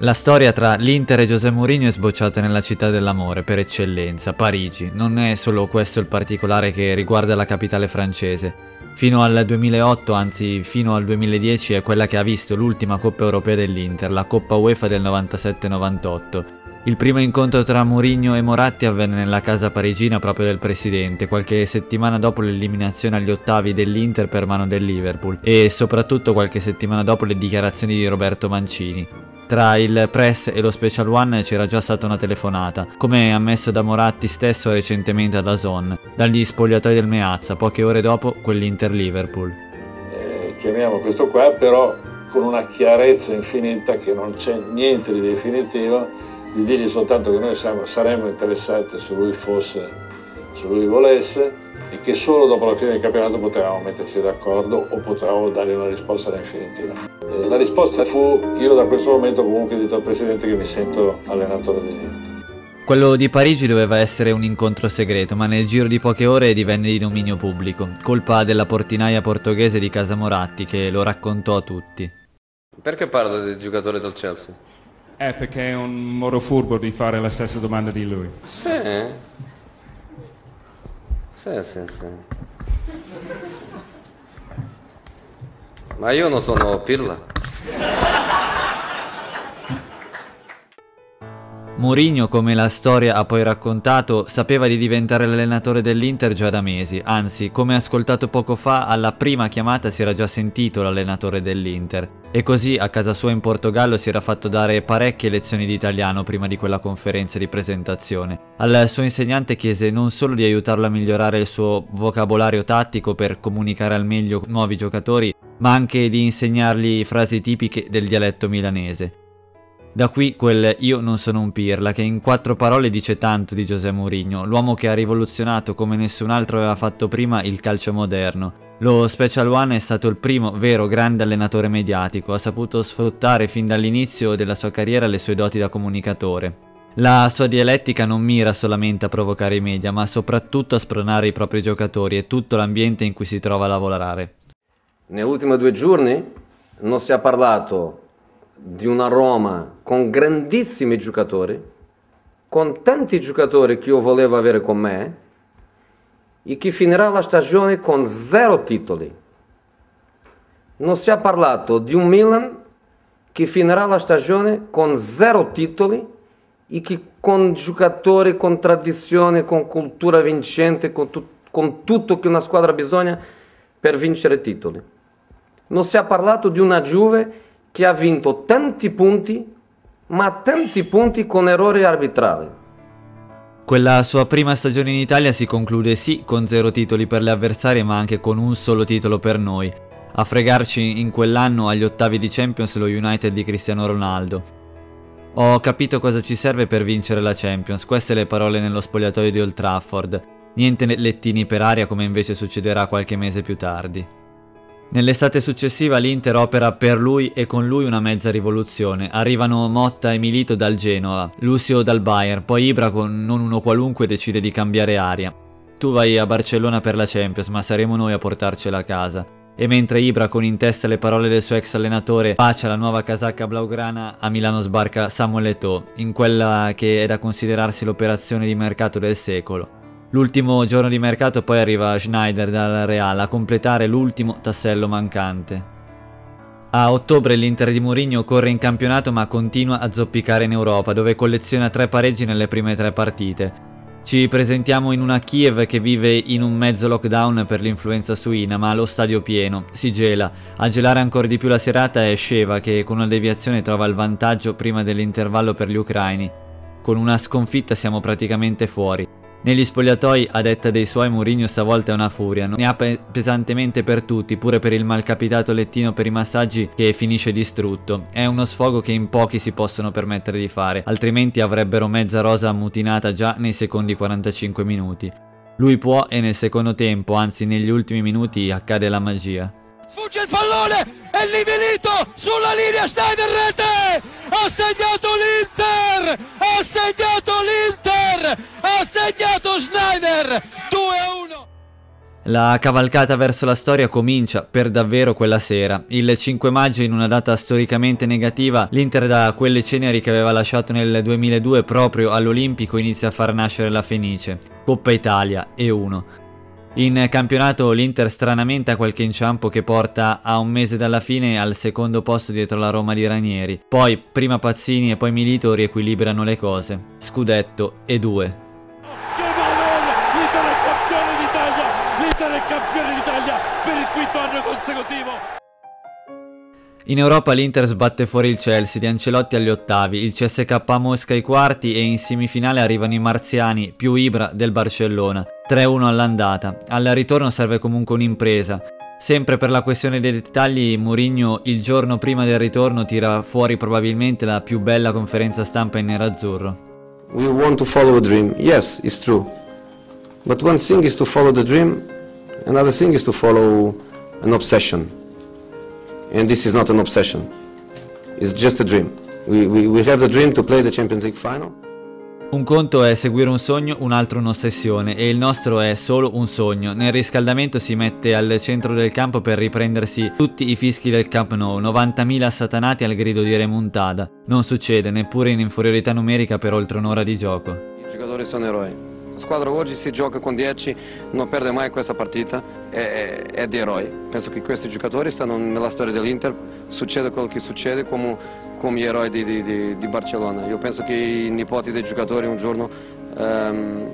La storia tra l'Inter e José Mourinho è sbocciata nella città dell'amore per eccellenza, Parigi. Non è solo questo il particolare che riguarda la capitale francese. Fino al 2008, anzi fino al 2010, è quella che ha visto l'ultima Coppa Europea dell'Inter, la Coppa UEFA del 97-98. Il primo incontro tra Mourinho e Moratti avvenne nella casa parigina proprio del presidente, qualche settimana dopo l'eliminazione agli ottavi dell'Inter per mano del Liverpool e soprattutto qualche settimana dopo le dichiarazioni di Roberto Mancini. Tra il press e lo Special One c'era già stata una telefonata, come ammesso da Moratti stesso recentemente ad Azon, dagli spogliatoi del Meazza, poche ore dopo quell'Inter-Liverpool. Eh, chiamiamo questo qua, però con una chiarezza infinita che non c'è niente di definitivo, di dirgli soltanto che noi siamo, saremmo interessati se lui fosse, se lui volesse e che solo dopo la fine del campionato potevamo metterci d'accordo o potevamo dargli una risposta definitiva. E la risposta fu io da questo momento comunque dico al Presidente che mi sento allenatore dell'Inter. Quello di Parigi doveva essere un incontro segreto, ma nel giro di poche ore divenne di dominio pubblico, colpa della portinaia portoghese di Casa Moratti che lo raccontò a tutti. Perché parla del giocatore del Chelsea? Eh, perché è un modo furbo di fare la stessa domanda di lui. Sì. Sì, sì, sì. Ma io non sono Pirla. Mourinho, come la storia ha poi raccontato, sapeva di diventare l'allenatore dell'Inter già da mesi, anzi, come ascoltato poco fa, alla prima chiamata si era già sentito l'allenatore dell'Inter. E così a casa sua in Portogallo si era fatto dare parecchie lezioni di italiano prima di quella conferenza di presentazione. Al suo insegnante chiese non solo di aiutarlo a migliorare il suo vocabolario tattico per comunicare al meglio nuovi giocatori, ma anche di insegnargli frasi tipiche del dialetto milanese. Da qui quel Io non sono un pirla che in quattro parole dice tanto di José Mourinho, l'uomo che ha rivoluzionato come nessun altro aveva fatto prima il calcio moderno. Lo Special One è stato il primo vero grande allenatore mediatico, ha saputo sfruttare fin dall'inizio della sua carriera le sue doti da comunicatore. La sua dialettica non mira solamente a provocare i media, ma soprattutto a spronare i propri giocatori e tutto l'ambiente in cui si trova a lavorare. Negli ultimi due giorni non si è parlato di una Roma con grandissimi giocatori, con tanti giocatori che io volevo avere con me e che finirà la stagione con zero titoli. Non si è parlato di un Milan che finirà la stagione con zero titoli e che con giocatori, con tradizione, con cultura vincente, con, tu- con tutto che una squadra bisogna per vincere titoli. Non si è parlato di una Juve che ha vinto tanti punti, ma tanti punti con errori arbitrali. Quella sua prima stagione in Italia si conclude sì con zero titoli per le avversarie, ma anche con un solo titolo per noi. A fregarci in quell'anno agli ottavi di Champions lo United di Cristiano Ronaldo. Ho capito cosa ci serve per vincere la Champions, queste le parole nello spogliatoio di Old Trafford. Niente lettini per aria come invece succederà qualche mese più tardi. Nell'estate successiva l'Inter opera per lui e con lui una mezza rivoluzione. Arrivano Motta e Milito dal Genoa, Lucio dal Bayern, poi Ibra con non uno qualunque decide di cambiare aria. Tu vai a Barcellona per la Champions, ma saremo noi a portarcela a casa. E mentre Ibra con in testa le parole del suo ex allenatore bacia la nuova casacca blaugrana, a Milano sbarca Samuel Eto'o, in quella che è da considerarsi l'operazione di mercato del secolo. L'ultimo giorno di mercato poi arriva Schneider dal Real a completare l'ultimo tassello mancante. A ottobre l'Inter di Mourinho corre in campionato ma continua a zoppicare in Europa dove colleziona tre pareggi nelle prime tre partite. Ci presentiamo in una Kiev che vive in un mezzo lockdown per l'influenza suina ma allo stadio pieno, si gela. A gelare ancora di più la serata è Sheva che con una deviazione trova il vantaggio prima dell'intervallo per gli ucraini. Con una sconfitta siamo praticamente fuori. Negli spogliatoi, a detta dei suoi, Mourinho stavolta è una furia, ne ha pe- pesantemente per tutti, pure per il malcapitato lettino per i massaggi che finisce distrutto. È uno sfogo che in pochi si possono permettere di fare, altrimenti avrebbero mezza rosa ammutinata già nei secondi 45 minuti. Lui può e nel secondo tempo, anzi negli ultimi minuti, accade la magia. Sfugge il pallone, è livelito sulla linea Schneider rete! Ha segnato l'Inter! Ha segnato l'Inter! Ha segnato Schneider! 2-1! La cavalcata verso la storia comincia per davvero quella sera. Il 5 maggio, in una data storicamente negativa, l'Inter da quelle ceneri che aveva lasciato nel 2002 proprio all'Olimpico inizia a far nascere la Fenice. Coppa Italia e 1. In campionato l'Inter stranamente ha qualche inciampo che porta a un mese dalla fine al secondo posto dietro la Roma di Ranieri. Poi prima Pazzini e poi Milito riequilibrano le cose. Scudetto e 2. In Europa l'Inter sbatte fuori il Chelsea di Ancelotti agli ottavi, il CSK Mosca ai quarti e in semifinale arrivano i marziani più Ibra del Barcellona, 3-1 all'andata. Al ritorno serve comunque un'impresa. Sempre per la questione dei dettagli, Mourinho il giorno prima del ritorno tira fuori probabilmente la più bella conferenza stampa in nerazzurro. We want to follow a dream. Yes, it's true. But one thing is to follow the dream, another thing is to follow an obsession. And this is not an obsession. It's just a dream. We, we, we have the dream to play the Champions League final. Un conto è seguire un sogno, un altro un'ossessione e il nostro è solo un sogno. Nel riscaldamento si mette al centro del campo per riprendersi tutti i fischi del Camp Nou, 90.000 assatanati al grido di remontada. Non succede neppure in inferiorità numerica per oltre un'ora di gioco. I giocatori sono eroi. La squadra oggi si gioca con 10, non perde mai questa partita, è, è di eroi. Penso che questi giocatori stanno nella storia dell'Inter, succede quello che succede come, come eroi di, di, di, Barcellona. Io penso che i nipoti dei giocatori un giorno um,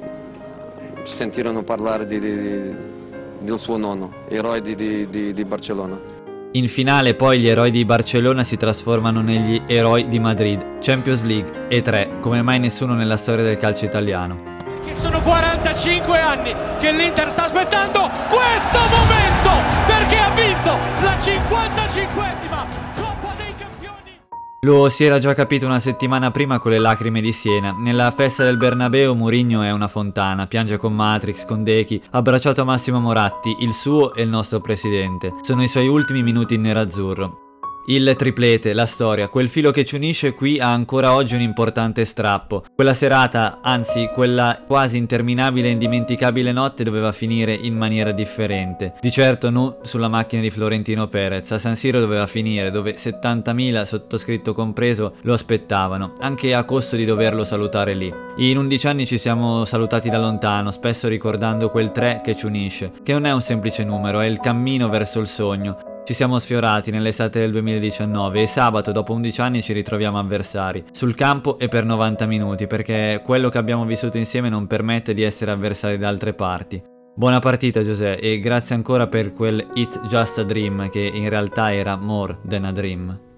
sentirono parlare di, del suo nonno, eroi di Barcellona. In finale poi gli eroi di Barcellona si trasformano negli eroi di Madrid, Champions League e 3, come mai nessuno nella storia del calcio italiano. Sono 45 anni che l'Inter sta aspettando questo momento perché ha vinto la 55esima Coppa dei Campioni. Lo si era già capito una settimana prima con le lacrime di Siena. Nella festa del Bernabeu Murigno è una fontana, piange con Matrix, con Dechi, abbracciato Massimo Moratti, il suo e il nostro presidente. Sono i suoi ultimi minuti in nerazzurro. Il triplete, la storia, quel filo che ci unisce qui ha ancora oggi un importante strappo. Quella serata, anzi quella quasi interminabile e indimenticabile notte doveva finire in maniera differente. Di certo non sulla macchina di Florentino Perez, a San Siro doveva finire, dove 70.000, sottoscritto compreso, lo aspettavano, anche a costo di doverlo salutare lì. In 11 anni ci siamo salutati da lontano, spesso ricordando quel 3 che ci unisce, che non è un semplice numero, è il cammino verso il sogno, ci siamo sfiorati nell'estate del 2019 e sabato dopo 11 anni ci ritroviamo avversari, sul campo e per 90 minuti, perché quello che abbiamo vissuto insieme non permette di essere avversari da altre parti. Buona partita Giuseppe e grazie ancora per quel It's Just a Dream che in realtà era More Than a Dream.